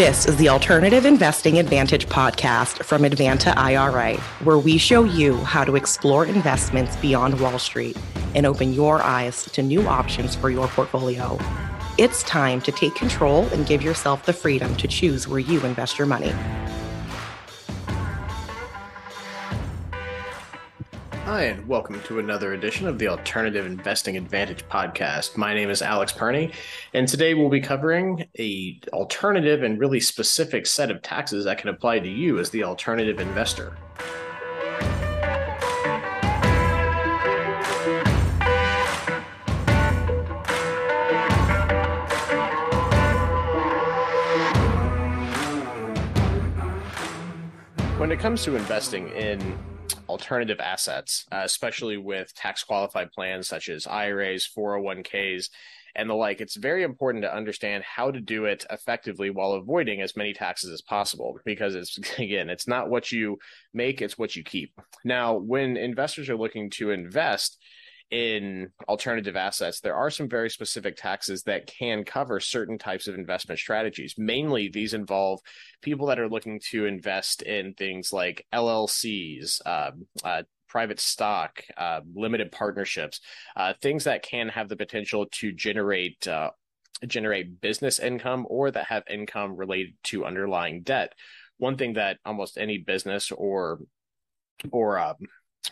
This is the Alternative Investing Advantage podcast from Advanta IRA, where we show you how to explore investments beyond Wall Street and open your eyes to new options for your portfolio. It's time to take control and give yourself the freedom to choose where you invest your money. Hi, and welcome to another edition of the Alternative Investing Advantage podcast. My name is Alex Perny, and today we'll be covering a alternative and really specific set of taxes that can apply to you as the alternative investor. When it comes to investing in alternative assets, uh, especially with tax qualified plans such as IRAs, 401ks, and the like. It's very important to understand how to do it effectively while avoiding as many taxes as possible because it's, again, it's not what you make, it's what you keep. Now, when investors are looking to invest, in alternative assets, there are some very specific taxes that can cover certain types of investment strategies. Mainly, these involve people that are looking to invest in things like LLCs, um, uh, private stock, uh, limited partnerships, uh, things that can have the potential to generate uh, generate business income or that have income related to underlying debt. One thing that almost any business or or um,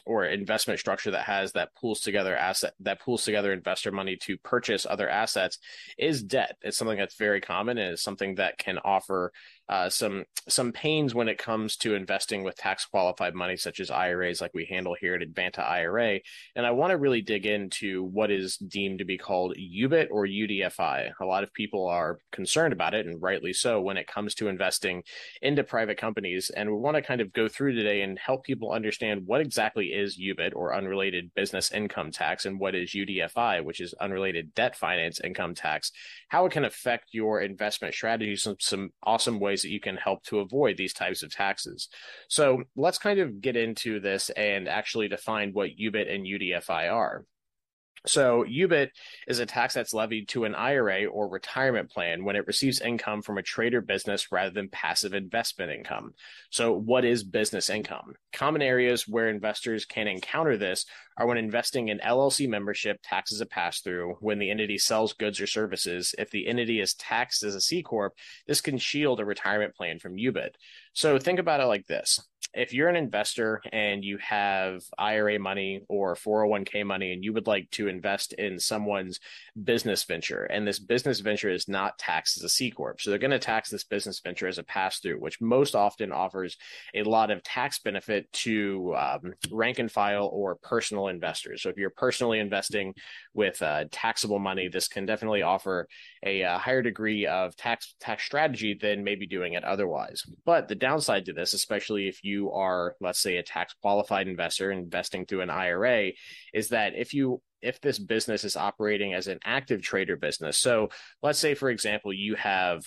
or investment structure that has that pools together asset that pools together investor money to purchase other assets is debt. It's something that's very common and is something that can offer uh, some some pains when it comes to investing with tax qualified money such as IRAs like we handle here at Advanta IRA. And I want to really dig into what is deemed to be called UBIT or UDFI. A lot of people are concerned about it and rightly so when it comes to investing into private companies. And we want to kind of go through today and help people understand what exactly is UBIT or unrelated business income tax and what is UDFI, which is unrelated debt finance income tax, how it can affect your investment strategy, some, some awesome ways ways that you can help to avoid these types of taxes. So let's kind of get into this and actually define what UBIT and UDFI are. So, UBIT is a tax that's levied to an IRA or retirement plan when it receives income from a trade or business rather than passive investment income. So, what is business income? Common areas where investors can encounter this are when investing in LLC membership, tax is a pass through, when the entity sells goods or services. If the entity is taxed as a C Corp, this can shield a retirement plan from UBIT. So, think about it like this if you're an investor and you have IRA money or 401k money and you would like to invest in someone's business venture and this business venture is not taxed as a C corp. So they're going to tax this business venture as a pass through, which most often offers a lot of tax benefit to um, rank and file or personal investors. So if you're personally investing with uh, taxable money, this can definitely offer a, a uh, higher degree of tax tax strategy than maybe doing it otherwise. But the downside to this, especially if you are, let's say, a tax qualified investor investing through an IRA, is that if you if this business is operating as an active trader business. So let's say, for example, you have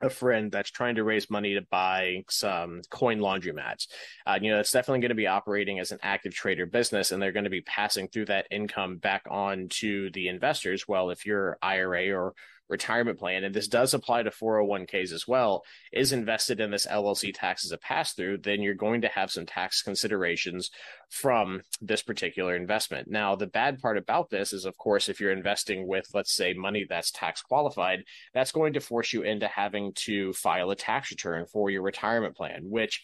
a friend that's trying to raise money to buy some coin laundromats. Uh, you know, it's definitely going to be operating as an active trader business, and they're going to be passing through that income back on to the investors. Well, if your IRA or retirement plan, and this does apply to 401ks as well, is invested in this LLC tax as a pass through, then you're going to have some tax considerations from this particular investment. Now, the bad part about this is, of course, if you're investing with, let's say, money that's tax qualified, that's going to force you into having to file a tax return for your retirement plan, which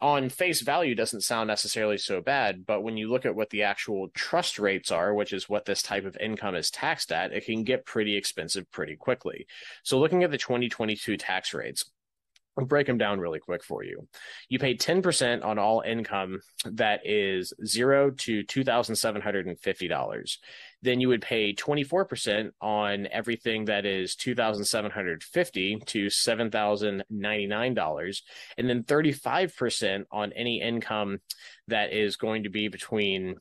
on face value doesn't sound necessarily so bad, but when you look at what the actual trust rates are, which is what this type of income is taxed at, it can get pretty expensive pretty quickly. So looking at the 2022 tax rates, I'll break them down really quick for you. You pay 10% on all income that is zero to $2,750. Then you would pay 24% on everything that is 2,750 to $7,099. And then 35% on any income that is going to be between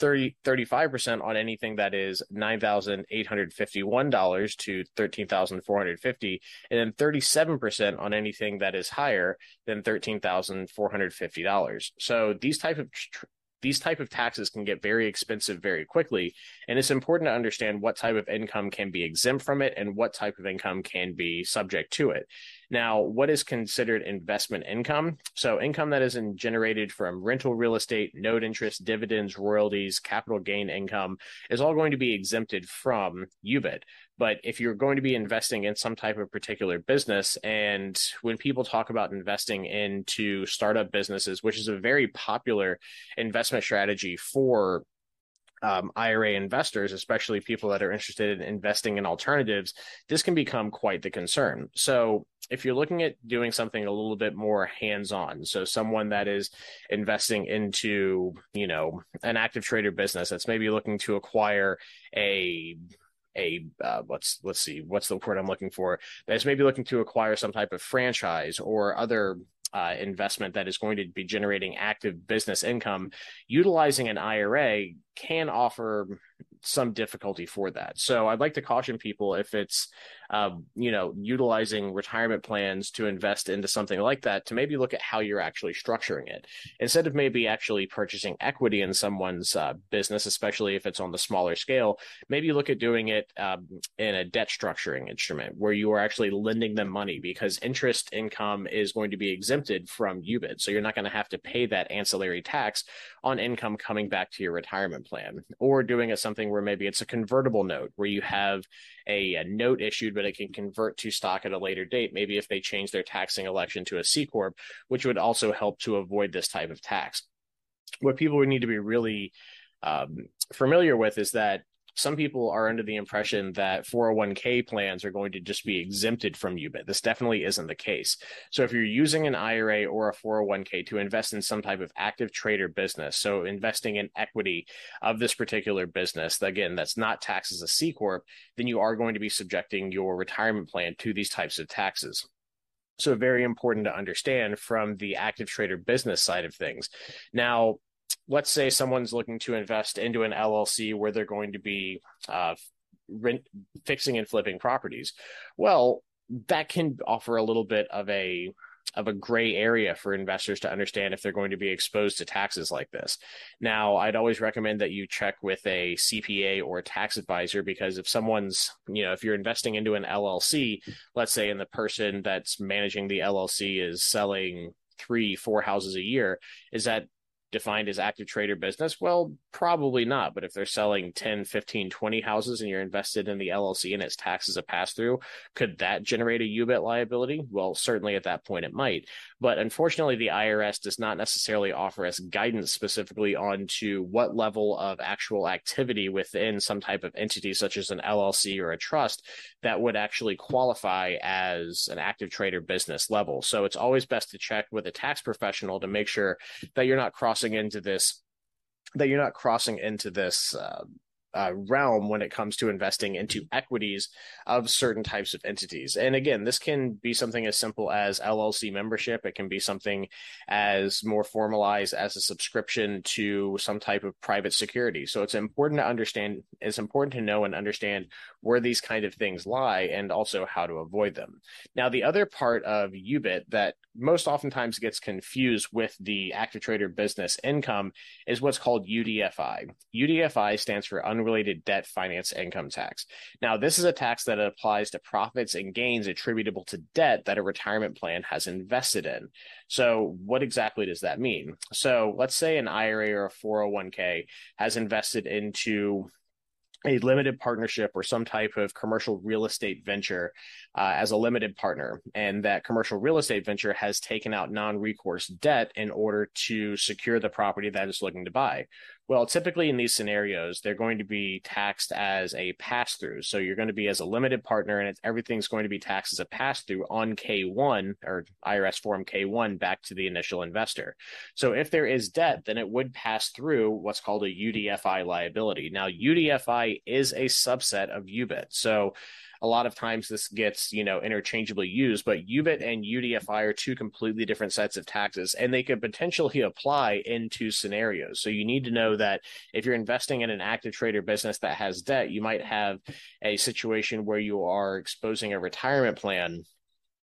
30 35% on anything that is $9,851 to 13,450, and then 37% on anything that is higher than $13,450. So these type of these type of taxes can get very expensive very quickly and it's important to understand what type of income can be exempt from it and what type of income can be subject to it Now, what is considered investment income? So, income that is generated from rental real estate, note interest, dividends, royalties, capital gain income is all going to be exempted from UBIT. But if you're going to be investing in some type of particular business, and when people talk about investing into startup businesses, which is a very popular investment strategy for um, IRA investors, especially people that are interested in investing in alternatives, this can become quite the concern. So, if you're looking at doing something a little bit more hands-on, so someone that is investing into, you know, an active trader business that's maybe looking to acquire a a uh, let's let's see what's the word I'm looking for that's maybe looking to acquire some type of franchise or other uh, investment that is going to be generating active business income, utilizing an IRA can offer some difficulty for that. So I'd like to caution people if it's, uh, you know, utilizing retirement plans to invest into something like that, to maybe look at how you're actually structuring it instead of maybe actually purchasing equity in someone's uh, business, especially if it's on the smaller scale. Maybe look at doing it um, in a debt structuring instrument where you are actually lending them money because interest income is going to be exempted from UBIT. So you're not going to have to pay that ancillary tax on income coming back to your retirement plan, or doing it something where maybe it's a convertible note where you have a, a, note issued, but it can convert to stock at a later date. Maybe if they change their taxing election to a C corp, which would also help to avoid this type of tax. What people would need to be really um, familiar with is that some people are under the impression that 401k plans are going to just be exempted from UBIT. This definitely isn't the case. So if you're using an IRA or a 401k to invest in some type of active trader business, so investing in equity of this particular business, again, that's not taxed as a C corp, then you are going to be subjecting your retirement plan to these types of taxes. So very important to understand from the active trader business side of things. Now, let's say someone's looking to invest into an LLC where they're going to be uh, rent, fixing and flipping properties. Well, that can offer a little bit of a of a gray area for investors to understand if they're going to be exposed to taxes like this. Now, I'd always recommend that you check with a CPA or a tax advisor because if someone's, you know, if you're investing into an LLC, let's say, and the person that's managing the LLC is selling three, four houses a year, is that defined as active trader business? Well, probably not. But if they're selling 10, 15, 20 houses and you're invested in the LLC and its tax as a pass through, could that generate a UBIT liability? Well, certainly at that point it might. But unfortunately, the IRS does not necessarily offer us guidance specifically on to what level of actual activity within some type of entity, such as an LLC or a trust, that would actually qualify as an active trader business level. So it's always best to check with a tax professional to make sure that you're not crossing into this that you're not crossing into this uh, uh, realm when it comes to investing into equities of certain types of entities. And again, this can be something as simple as LLC membership. It can be something as more formalized as a subscription to some type of private security. So it's important to understand, it's important to know and understand where these kind of things lie and also how to avoid them. Now, the other part of UBIT that most oftentimes gets confused with the active trader business income is what's called UDFI. UDFI stands for unrelated debt finance income tax. Now, this is a tax that applies to profits and gains attributable to debt that a retirement plan has invested in. So, what exactly does that mean? So, let's say an IRA or a 401k has invested into a limited partnership or some type of commercial real estate venture uh, as a limited partner. And that commercial real estate venture has taken out non recourse debt in order to secure the property that it's looking to buy. Well, typically in these scenarios, they're going to be taxed as a pass through. So you're going to be as a limited partner, and everything's going to be taxed as a pass through on K1 or IRS Form K1 back to the initial investor. So if there is debt, then it would pass through what's called a UDFI liability. Now, UDFI is a subset of UBIT. So a lot of times this gets you know interchangeably used but ubit and udfi are two completely different sets of taxes and they could potentially apply into scenarios. So you need to know that if you're investing in an active trader business that has debt you might have a situation where you are exposing a retirement plan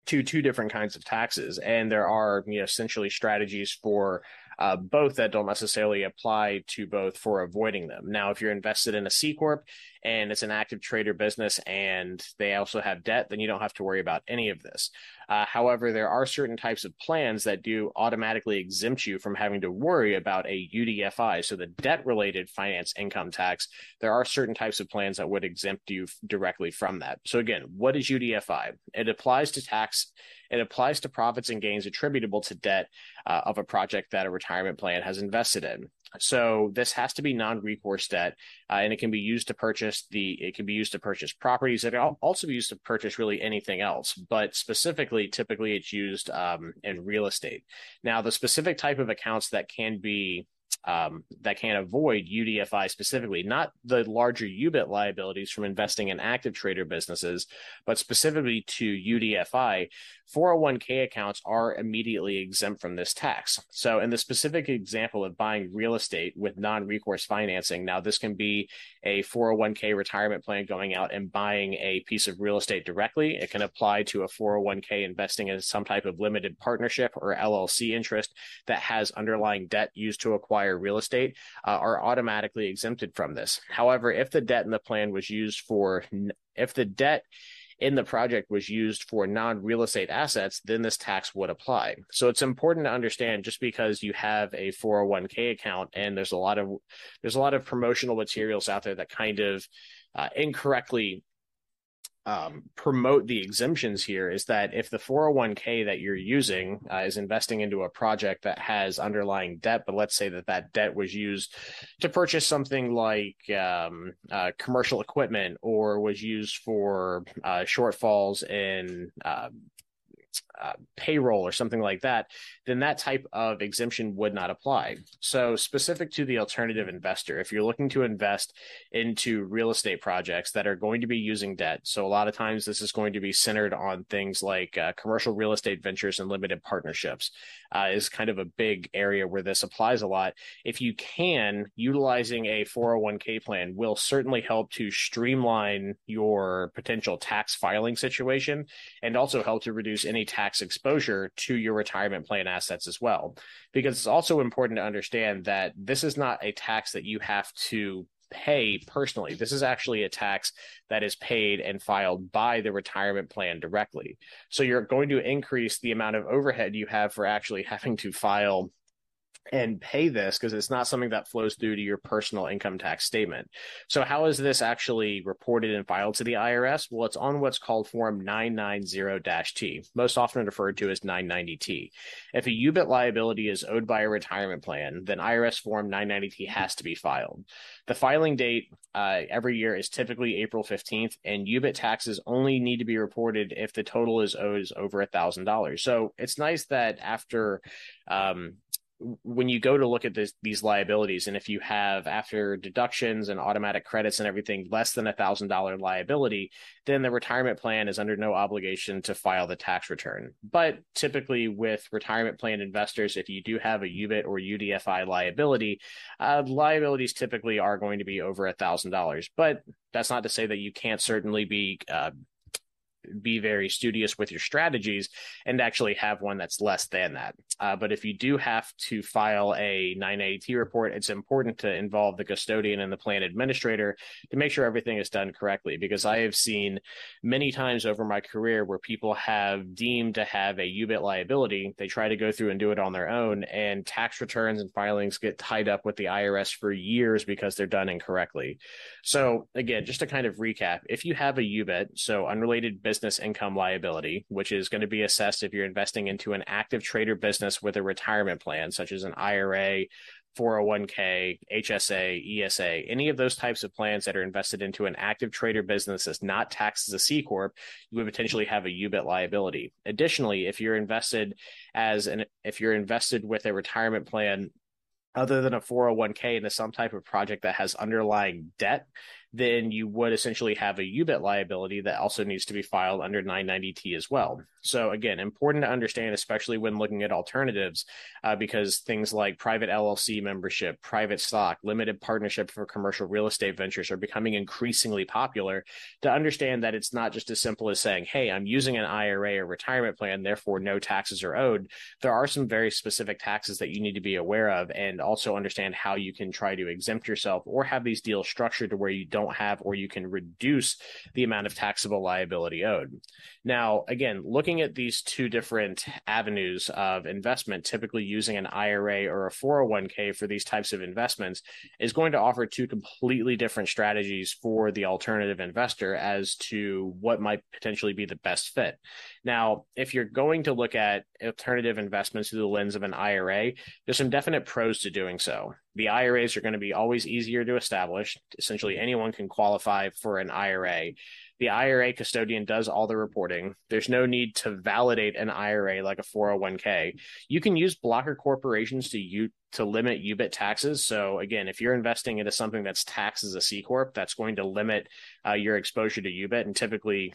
to two different kinds of taxes and there are you know essentially strategies for uh, both that don't necessarily apply to both for avoiding them. Now, if you're invested in a C corp and it's an active trader business and they also have debt, then you don't have to worry about any of this. Uh, however, there are certain types of plans that do automatically exempt you from having to worry about a UDFI, so the debt related finance income tax. There are certain types of plans that would exempt you directly from that. So, again, what is UDFI? It applies to tax it applies to profits and gains attributable to debt uh, of a project that a retirement plan has invested in. So this has to be non-recourse debt, uh, and it can be used to purchase the. It can be used to purchase properties. It can also be used to purchase really anything else, but specifically, typically, it's used um, in real estate. Now, the specific type of accounts that can be um, that can avoid UDFI specifically, not the larger UBIT liabilities from investing in active trader businesses, but specifically to UDFI, 401k accounts are immediately exempt from this tax. So, in the specific example of buying real estate with non recourse financing, now this can be a 401k retirement plan going out and buying a piece of real estate directly. It can apply to a 401k investing in some type of limited partnership or LLC interest that has underlying debt used to acquire real estate, uh, are automatically exempted from this. However, if the debt in the plan was used for, if the debt in the project was used for non real estate assets, then this tax would apply. So it's important to understand just because you have a 401k account and there's a lot of there's a lot of promotional materials out there that kind of uh, incorrectly um, promote the exemptions here is that if the 401k that you're using uh, is investing into a project that has underlying debt, but let's say that that debt was used to purchase something like um, uh, commercial equipment or was used for uh, shortfalls in uh, payroll or something like that, then that type of exemption would not apply. So, specific to the alternative investor, if you're looking to invest into real estate projects that are going to be using debt, so a lot of times this is going to be centered on things like uh, commercial real estate ventures and limited partnerships, uh, is kind of a big area where this applies a lot. If you can, utilizing a 401k plan will certainly help to streamline your potential tax filing situation and also help to reduce any tax exposure to your retirement plan assets as well. Because it's also important to understand that this is not a tax that you have to pay personally. This is actually a tax that is paid and filed by the retirement plan directly. So you're going to increase the amount of overhead you have for actually having to file and pay this because it's not something that flows through to your personal income tax statement. So, how is this actually reported and filed to the IRS? Well, it's on what's called Form 990 T, most often referred to as 990T. If a UBIT liability is owed by a retirement plan, then IRS Form 990T has to be filed. The filing date uh, every year is typically April 15th, and UBIT taxes only need to be reported if the total is owed is over $1,000. So, it's nice that after um, when you go to look at this, these liabilities, and if you have after deductions and automatic credits and everything less than a thousand dollar liability, then the retirement plan is under no obligation to file the tax return. But typically, with retirement plan investors, if you do have a UBIT or UDFI liability, uh, liabilities typically are going to be over a thousand dollars. But that's not to say that you can't certainly be uh, be very studious with your strategies and actually have one that's less than that. Uh, but if you do have to file a 980 report, it's important to involve the custodian and the plan administrator to make sure everything is done correctly. Because I have seen many times over my career where people have deemed to have a UBIT liability, they try to go through and do it on their own, and tax returns and filings get tied up with the IRS for years because they're done incorrectly. So, again, just to kind of recap, if you have a UBIT, so unrelated business income liability, which is going to be assessed if you're investing into an active trader business with a retirement plan, such as an IRA, 401k, HSA, ESA, any of those types of plans that are invested into an active trader business that's not taxed as a C corp, you would potentially have a UBIT liability. Additionally, if you're invested as an if you're invested with a retirement plan other than a 401k into some type of project that has underlying debt, then you would essentially have a UBIT liability that also needs to be filed under 990T as well. So again, important to understand, especially when looking at alternatives, uh, because things like private LLC membership, private stock, limited partnership for commercial real estate ventures are becoming increasingly popular. To understand that it's not just as simple as saying, "Hey, I'm using an IRA or retirement plan, therefore no taxes are owed." There are some very specific taxes that you need to be aware of, and also understand how you can try to exempt yourself or have these deals structured to where you don't don't have, or you can reduce the amount of taxable liability owed. Now, again, looking at these two different avenues of investment, typically using an IRA or a 401k for these types of investments is going to offer two completely different strategies for the alternative investor as to what might potentially be the best fit. Now, if you're going to look at alternative investments through the lens of an IRA, there's some definite pros to doing so. The IRAs are going to be always easier to establish. Essentially, anyone can qualify for an IRA. The IRA custodian does all the reporting. There's no need to validate an IRA like a 401k. You can use blocker corporations to u- to limit UBIT taxes. So again, if you're investing into something that's taxed as a C corp, that's going to limit uh, your exposure to UBIT. And typically,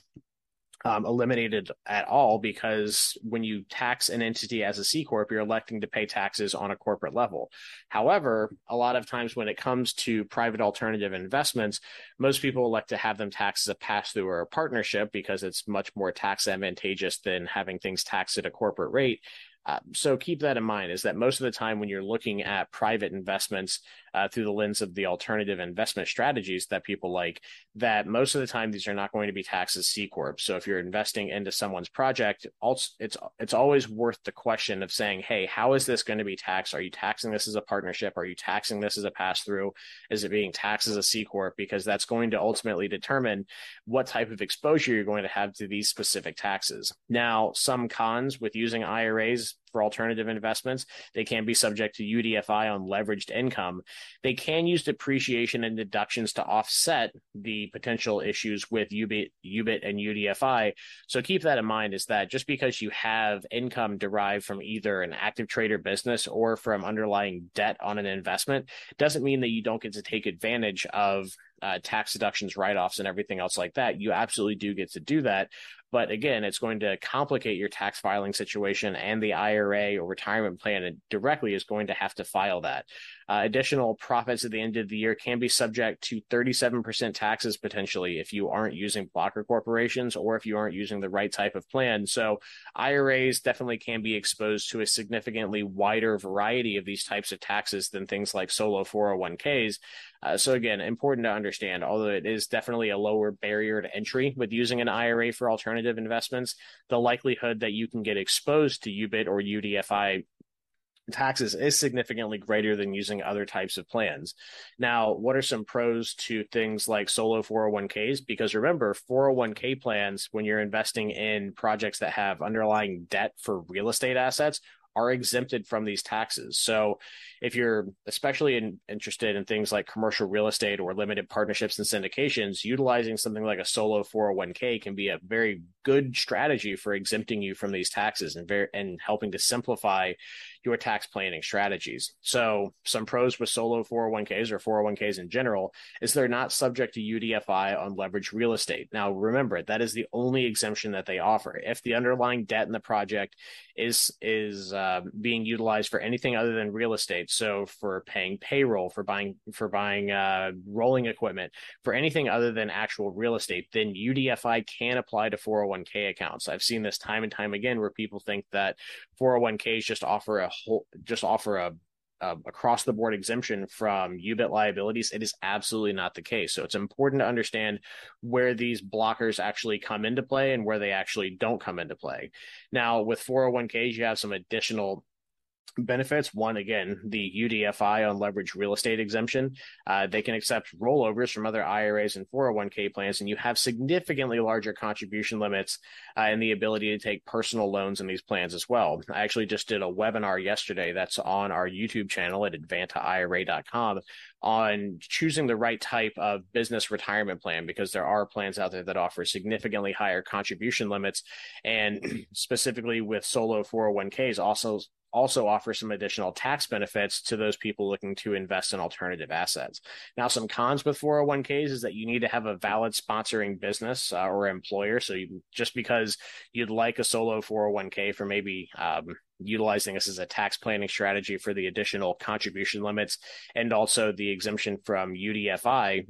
um, eliminated at all because when you tax an entity as a C corp, you're electing to pay taxes on a corporate level. However, a lot of times when it comes to private alternative investments, most people elect to have them taxed as a pass through or a partnership because it's much more tax advantageous than having things taxed at a corporate rate. Uh, so keep that in mind is that most of the time when you're looking at private investments uh, through the lens of the alternative investment strategies that people like, that most of the time these are not going to be taxed as C corp. So if you're investing into someone's project, it's it's always worth the question of saying, hey, how is this going to be taxed? Are you taxing this as a partnership? Are you taxing this as a pass through? Is it being taxed as a C corp? Because that's going to ultimately determine what type of exposure you're going to have to these specific taxes. Now, some cons with using IRAs for alternative investments. They can be subject to UDFI on leveraged income. They can use depreciation and deductions to offset the potential issues with UBIT, UBIT and UDFI. So keep that in mind is that just because you have income derived from either an active trader business or from underlying debt on an investment doesn't mean that you don't get to take advantage of uh, tax deductions, write offs, and everything else like that. You absolutely do get to do that. But again, it's going to complicate your tax filing situation, and the IRA or retirement plan directly is going to have to file that. Uh, additional profits at the end of the year can be subject to 37% taxes potentially if you aren't using blocker corporations or if you aren't using the right type of plan. So IRAs definitely can be exposed to a significantly wider variety of these types of taxes than things like solo 401ks. Uh, so again, important to understand, although it is definitely a lower barrier to entry with using an IRA for alternative investments, the likelihood that you can get exposed to UBIT or UDFI taxes is significantly greater than using other types of plans. Now, what are some pros to things like solo 401ks? Because remember, 401k plans, when you're investing in projects that have underlying debt for real estate assets, are exempted from these taxes. So, if you're especially in, interested in things like commercial real estate or limited partnerships and syndications, utilizing something like a solo 401k can be a very good strategy for exempting you from these taxes and and helping to simplify your tax planning strategies. So, some pros with solo 401ks or 401ks in general is they're not subject to UDFI on leveraged real estate. Now, remember, that is the only exemption that they offer. If the underlying debt in the project is is uh, being utilized for anything other than real estate, so for paying payroll, for buying for buying uh, rolling equipment, for anything other than actual real estate, then UDFI can apply to 401k accounts. I've seen this time and time again where people think that 401ks just offer a whole just offer a across the board exemption from UBIT liabilities, it is absolutely not the case. So it's important to understand where these blockers actually come into play and where they actually don't come into play. Now, with 401ks, you have some additional benefits. One, again, the UDFI on leverage real estate exemption. Uh, they can accept rollovers from other IRAs and 401k plans, and you have significantly larger contribution limits uh, and the ability to take personal loans in these plans as well. I actually just did a webinar yesterday that's on our YouTube channel at advantaira.com on choosing the right type of business retirement plan because there are plans out there that offer significantly higher contribution limits and specifically with solo 401ks also also offer some additional tax benefits to those people looking to invest in alternative assets. Now, some cons with 401ks is that you need to have a valid sponsoring business uh, or employer. So you, just because you'd like a solo 401k for maybe um, utilizing this as a tax planning strategy for the additional contribution limits and also the exemption from UDFI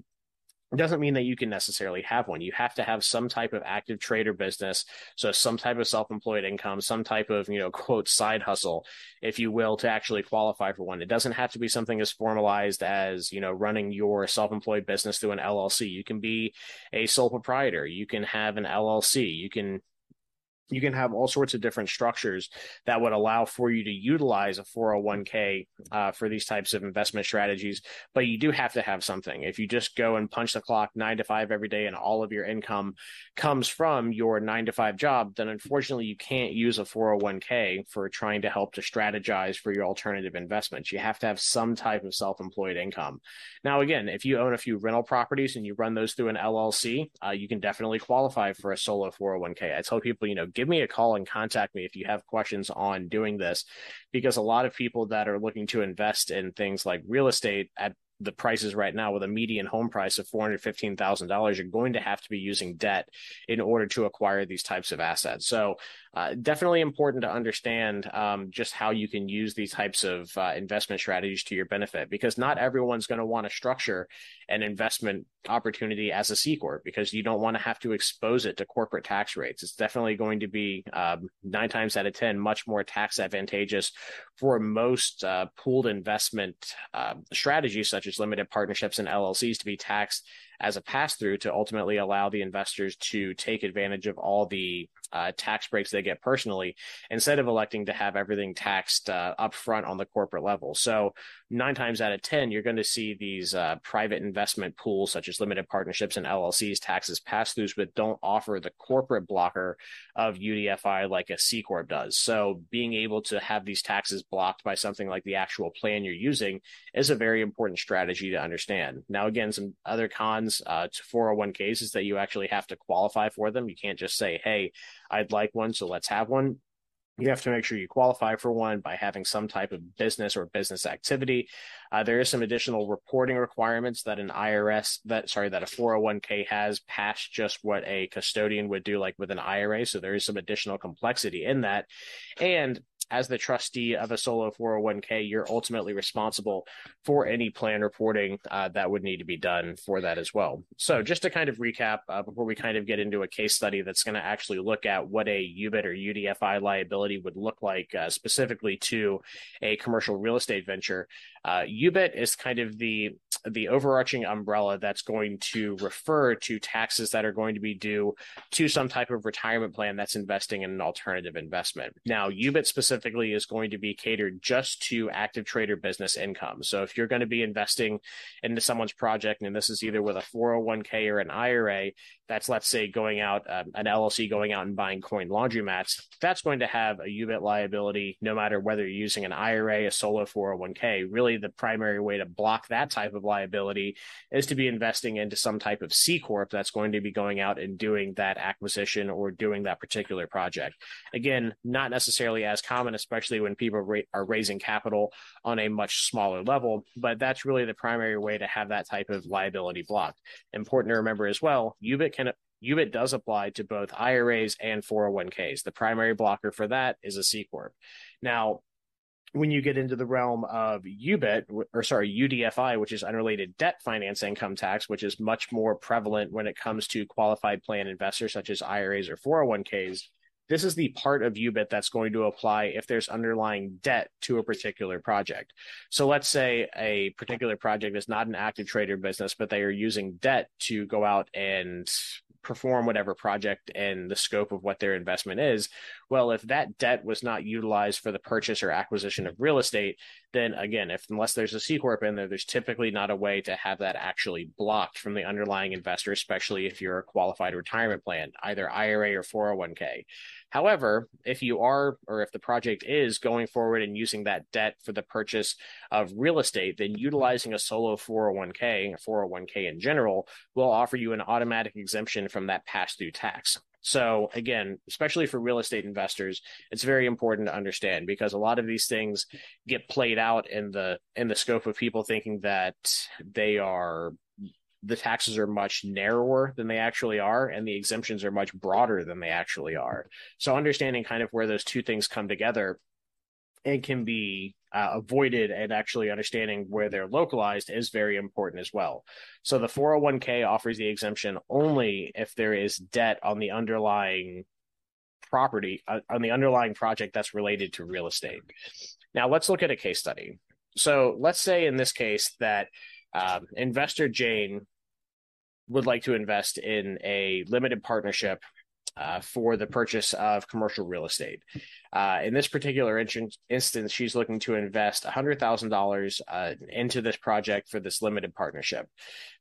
it doesn't mean that you can necessarily have one. You have to have some type of active trader business. So some type of self-employed income, some type of, you know, quote, side hustle, if you will, to actually qualify for one. It doesn't have to be something as formalized as, you know, running your self-employed business through an LLC. You can be a sole proprietor. You can have an LLC. You can you can have all sorts of different structures that would allow for you to utilize a 401k uh, for these types of investment strategies but you do have to have something. If you just go and punch the clock nine to five every day and all of your income comes from your nine to five job then unfortunately you can't use a 401k for trying to help to strategize for your alternative investments. You have to have some type of self-employed income. Now again if you own a few rental properties and you run those through an llc uh, you can definitely qualify for a solo 401k i tell people you know give me a call and contact me if you have questions on doing this, because a lot of people that are looking to invest in things like real estate at the prices right now with a median home price of $415,000, you're going to have to be using debt in order to acquire these types of assets. So, uh, definitely important to understand um, just how you can use these types of uh, investment strategies to your benefit because not everyone's going to want to structure an investment opportunity as a C Corp because you don't want to have to expose it to corporate tax rates. It's definitely going to be um, nine times out of 10 much more tax advantageous for most uh, pooled investment uh, strategies, such as limited partnerships and LLCs, to be taxed as a pass through to ultimately allow the investors to take advantage of all the uh, tax breaks they get personally instead of electing to have everything taxed uh, upfront on the corporate level. So nine times out of 10, you're going to see these uh, private investment pools, such as limited partnerships and LLCs, taxes pass throughs, but don't offer the corporate blocker of UDFI like a C Corp does. So being able to have these taxes blocked by something like the actual plan you're using is a very important strategy to understand. Now, again, some other cons uh, to 401ks is that you actually have to qualify for them. You can't just say, hey, I'd like one, so let's have one you have to make sure you qualify for one by having some type of business or business activity. Uh, there is some additional reporting requirements that an IRS that sorry that a 401k has past just what a custodian would do like with an IRA. So there is some additional complexity in that, and as the trustee of a solo 401k, you're ultimately responsible for any plan reporting uh, that would need to be done for that as well. So, just to kind of recap uh, before we kind of get into a case study that's going to actually look at what a UBIT or UDFI liability would look like uh, specifically to a commercial real estate venture. Uh, UBIT is kind of the the overarching umbrella that's going to refer to taxes that are going to be due to some type of retirement plan that's investing in an alternative investment. Now, UBIT specifically is going to be catered just to active trader business income. So if you're going to be investing into someone's project, and this is either with a 401k or an IRA, that's let's say going out um, an LLC going out and buying coin laundromats, that's going to have a UBIT liability no matter whether you're using an IRA, a solo 401k. Really, the primary way to block that type of liability is to be investing into some type of C corp that's going to be going out and doing that acquisition or doing that particular project. Again, not necessarily as common, especially when people ra- are raising capital on a much smaller level, but that's really the primary way to have that type of liability blocked. Important to remember as well, UBIT can UBIT does apply to both IRAs and 401ks. The primary blocker for that is a C corp. Now, when you get into the realm of UBIT, or sorry, UDFI, which is unrelated debt finance income tax, which is much more prevalent when it comes to qualified plan investors such as IRAs or 401ks, this is the part of UBIT that's going to apply if there's underlying debt to a particular project. So let's say a particular project is not an active trader business, but they are using debt to go out and perform whatever project and the scope of what their investment is. Well, if that debt was not utilized for the purchase or acquisition of real estate, then again, if unless there's a C corp in there, there's typically not a way to have that actually blocked from the underlying investor, especially if you're a qualified retirement plan, either IRA or 401k. However, if you are, or if the project is going forward and using that debt for the purchase of real estate, then utilizing a solo 401k, or 401k in general, will offer you an automatic exemption from that pass through tax. So again, especially for real estate investors, it's very important to understand because a lot of these things get played out in the in the scope of people thinking that they are the taxes are much narrower than they actually are and the exemptions are much broader than they actually are so understanding kind of where those two things come together and can be uh, avoided and actually understanding where they're localized is very important as well. So the 401k offers the exemption only if there is debt on the underlying property, uh, on the underlying project that's related to real estate. Now, let's look at a case study. So let's say in this case that um, investor Jane would like to invest in a limited partnership uh, for the purchase of commercial real estate. Uh, in this particular in- instance, she's looking to invest $100,000 uh, into this project for this limited partnership.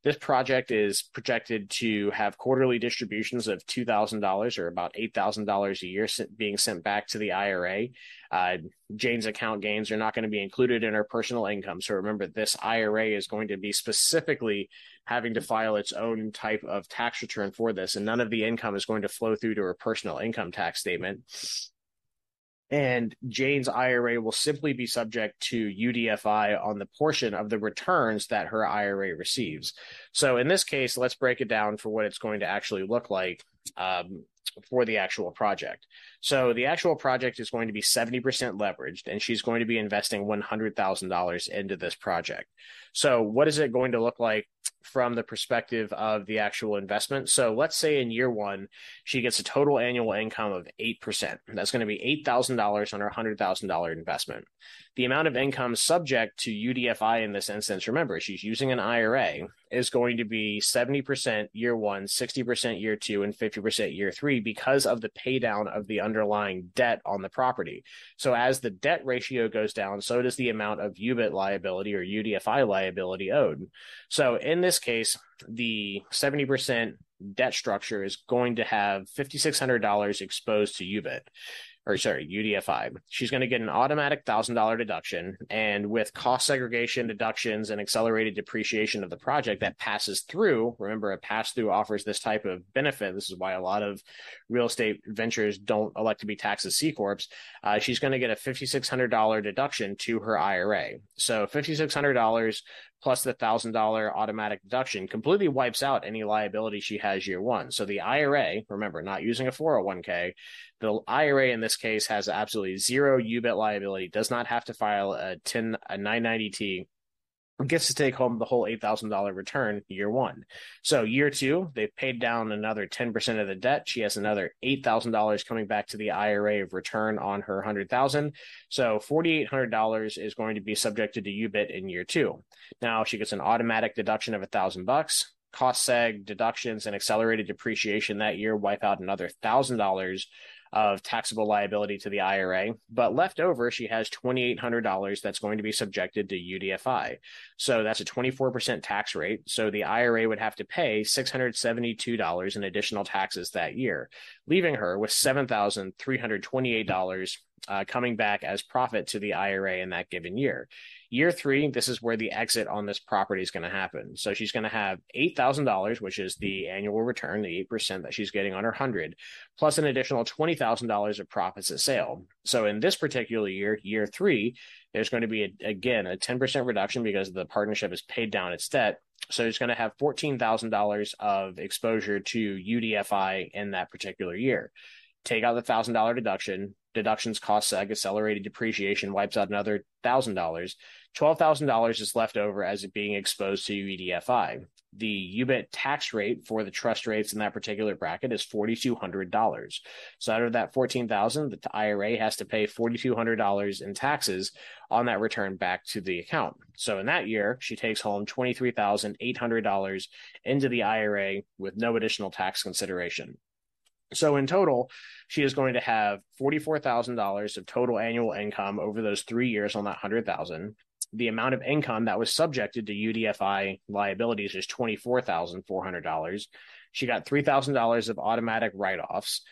This project is projected to have quarterly distributions of $2,000 or about $8,000 a year being sent back to the IRA. Uh, Jane's account gains are not going to be included in her personal income. So remember, this IRA is going to be specifically having to file its own type of tax return for this, and none of the income is going to flow through to her personal income tax statement. And Jane's IRA will simply be subject to UDFI on the portion of the returns that her IRA receives. So in this case, let's break it down for what it's going to actually look like um, for the actual project. So the actual project is going to be 70% leveraged, and she's going to be investing $100,000 into this project. So what is it going to look like from the perspective of the actual investment. So let's say in year one, she gets a total annual income of 8%. That's going to be $8,000 on her $100,000 investment. The amount of income subject to UDFI in this instance, remember, she's using an IRA, is going to be 70% year one, 60% year two, and 50% year three because of the pay down of the underlying debt on the property. So as the debt ratio goes down, so does the amount of UBIT liability or UDFI liability owed. So in this case, the 70% debt structure is going to have $5,600 exposed to UBIT or sorry, UDFI. She's going to get an automatic $1,000 deduction. And with cost segregation deductions and accelerated depreciation of the project that passes through, remember, a pass through offers this type of benefit. This is why a lot of real estate ventures don't elect to be taxed as C Corps. Uh, she's going to get a $5,600 deduction to her IRA. So $5,600 plus the thousand dollar automatic deduction completely wipes out any liability she has year one. So the IRA, remember, not using a 401k, the IRA in this case has absolutely zero UBIT liability, does not have to file a 10 a 990T gets to take home the whole $8,000 return year one. So year two, they've paid down another 10% of the debt. She has another $8,000 coming back to the IRA of return on her 100,000. So $4,800 is going to be subjected to UBIT in year two. Now she gets an automatic deduction of a thousand bucks. Cost seg deductions and accelerated depreciation that year wipe out another thousand dollars of taxable liability to the IRA, but left over, she has $2,800 that's going to be subjected to UDFI. So that's a 24% tax rate. So the IRA would have to pay $672 in additional taxes that year, leaving her with $7,328 uh, coming back as profit to the IRA in that given year. Year three, this is where the exit on this property is going to happen. So she's going to have $8,000, which is the annual return, the 8% that she's getting on her 100, plus an additional $20,000 of profits at sale. So in this particular year, year three, there's going to be, a, again, a 10% reduction because the partnership has paid down its debt. So it's going to have $14,000 of exposure to UDFI in that particular year. Take out the $1,000 deduction, deductions cost seg accelerated depreciation wipes out another thousand dollars twelve thousand dollars is left over as it being exposed to UDFI. The UBIT tax rate for the trust rates in that particular bracket is forty two hundred dollars. So out of that fourteen thousand, the IRA has to pay forty two hundred dollars in taxes on that return back to the account. So in that year, she takes home twenty three thousand eight hundred dollars into the IRA with no additional tax consideration. So in total, she is going to have $44,000 of total annual income over those 3 years on that 100,000. The amount of income that was subjected to UDFI liabilities is $24,400. She got $3,000 of automatic write-offs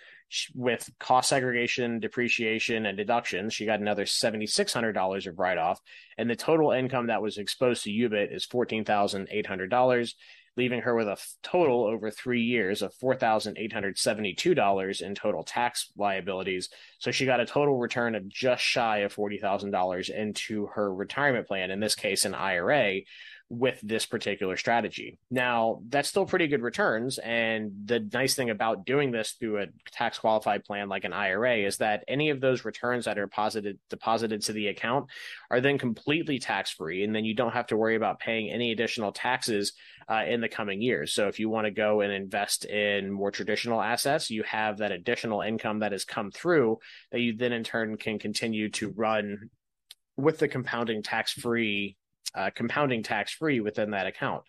with cost segregation, depreciation, and deductions, she got another $7,600 of write off. And the total income that was exposed to UBIT is $14,800 leaving her with a total over three years of $4,872 in total tax liabilities. So she got a total return of just shy of $40,000 into her retirement plan, in this case, an IRA, with this particular strategy. Now, that's still pretty good returns. And the nice thing about doing this through a tax qualified plan like an IRA is that any of those returns that are deposited deposited to the account are then completely tax free. And then you don't have to worry about paying any additional taxes uh, in the coming years. So if you want to go and invest in more traditional assets, you have that additional income that has come through that you then in turn can continue to run with the compounding tax free uh, compounding tax free within that account.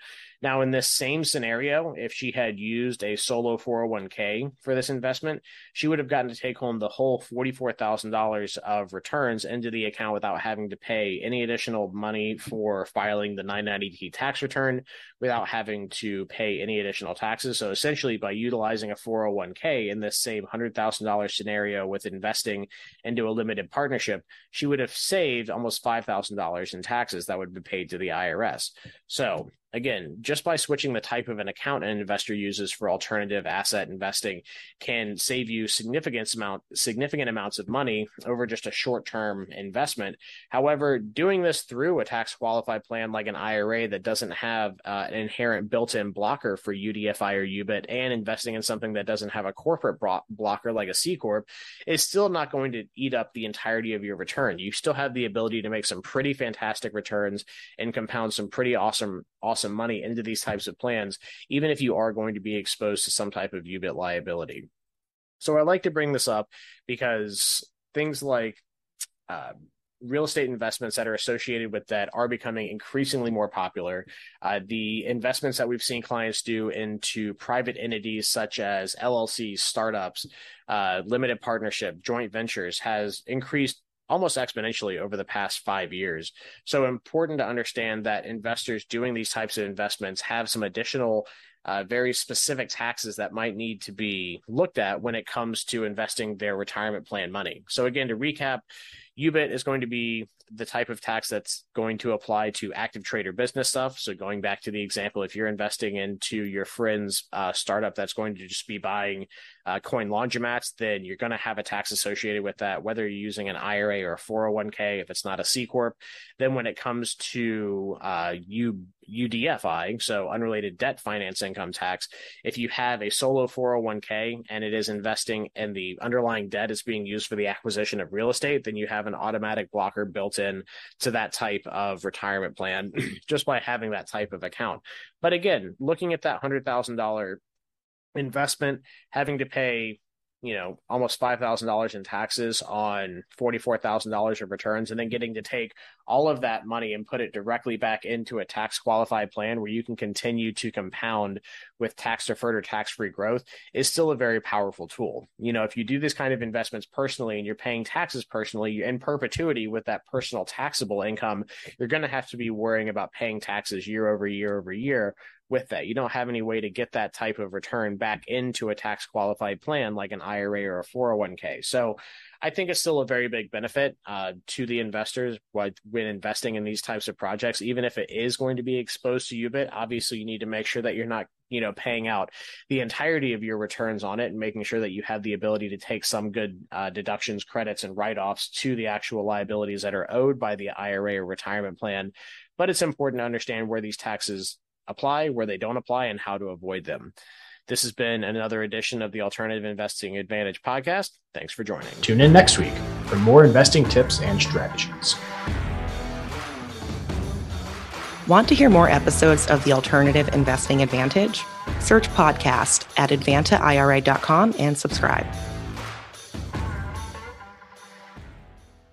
Now, in this same scenario, if she had used a solo 401k for this investment, she would have gotten to take home the whole $44,000 of returns into the account without having to pay any additional money for filing the 990T tax return, without having to pay any additional taxes. So essentially, by utilizing a 401k in this same $100,000 scenario with investing into a limited partnership, she would have saved almost $5,000 in taxes that would be paid to the IRS. So again, just by switching the type of an account an investor uses for alternative asset investing can save you significant amount significant amounts of money over just a short-term investment. However, doing this through a tax qualified plan like an IRA that doesn't have uh, an inherent built-in blocker for UDFI or UBIT and investing in something that doesn't have a corporate blocker like a C corp is still not going to eat up the entirety of your return. You still have the ability to make some pretty fantastic returns and compound some pretty awesome awesome money into these types of plans, even if you are going to be exposed to some type of UBIT liability. So I like to bring this up because things like uh, real estate investments that are associated with that are becoming increasingly more popular. Uh, the investments that we've seen clients do into private entities such as LLCs, startups, uh, limited partnership, joint ventures has increased almost exponentially over the past five years. So important to understand that investors doing these types of investments have some additional uh, very specific taxes that might need to be looked at when it comes to investing their retirement plan money. So again, to recap, UBIT is going to be the type of tax that's going to apply to active trader business stuff. So going back to the example, if you're investing into your friend's uh, startup that's going to just be buying uh, coin laundromats, then you're going to have a tax associated with that, whether you're using an IRA or a 401k, if it's not a C corp. Then when it comes to uh, U, UDFI, so unrelated debt finance income tax, if you have a solo 401k and it is investing and the underlying debt is being used for the acquisition of real estate, then you have an automatic blocker built in to that type of retirement plan just by having that type of account. But again, looking at that $100,000 investment, having to pay you know almost five thousand dollars in taxes on forty four thousand dollars of returns, and then getting to take all of that money and put it directly back into a tax qualified plan where you can continue to compound with tax deferred or tax free growth is still a very powerful tool. You know, if you do this kind of investments personally and you're paying taxes personally in perpetuity with that personal taxable income, you're going to have to be worrying about paying taxes year over year over year with that. You don't have any way to get that type of return back into a tax qualified plan like an IRA or a 401k. So I think it's still a very big benefit uh, to the investors when investing in these types of projects. Even if it is going to be exposed to UBIT, obviously you need to make sure that you're not, you know, paying out the entirety of your returns on it and making sure that you have the ability to take some good uh, deductions, credits, and write offs to the actual liabilities that are owed by the IRA or retirement plan. But it's important to understand where these taxes apply, where they don't apply, and how to avoid them. This has been another edition of the Alternative Investing Advantage podcast. Thanks for joining. Tune in next week for more investing tips and strategies. Want to hear more episodes of the Alternative Investing Advantage? Search podcast at advantaira.com and subscribe.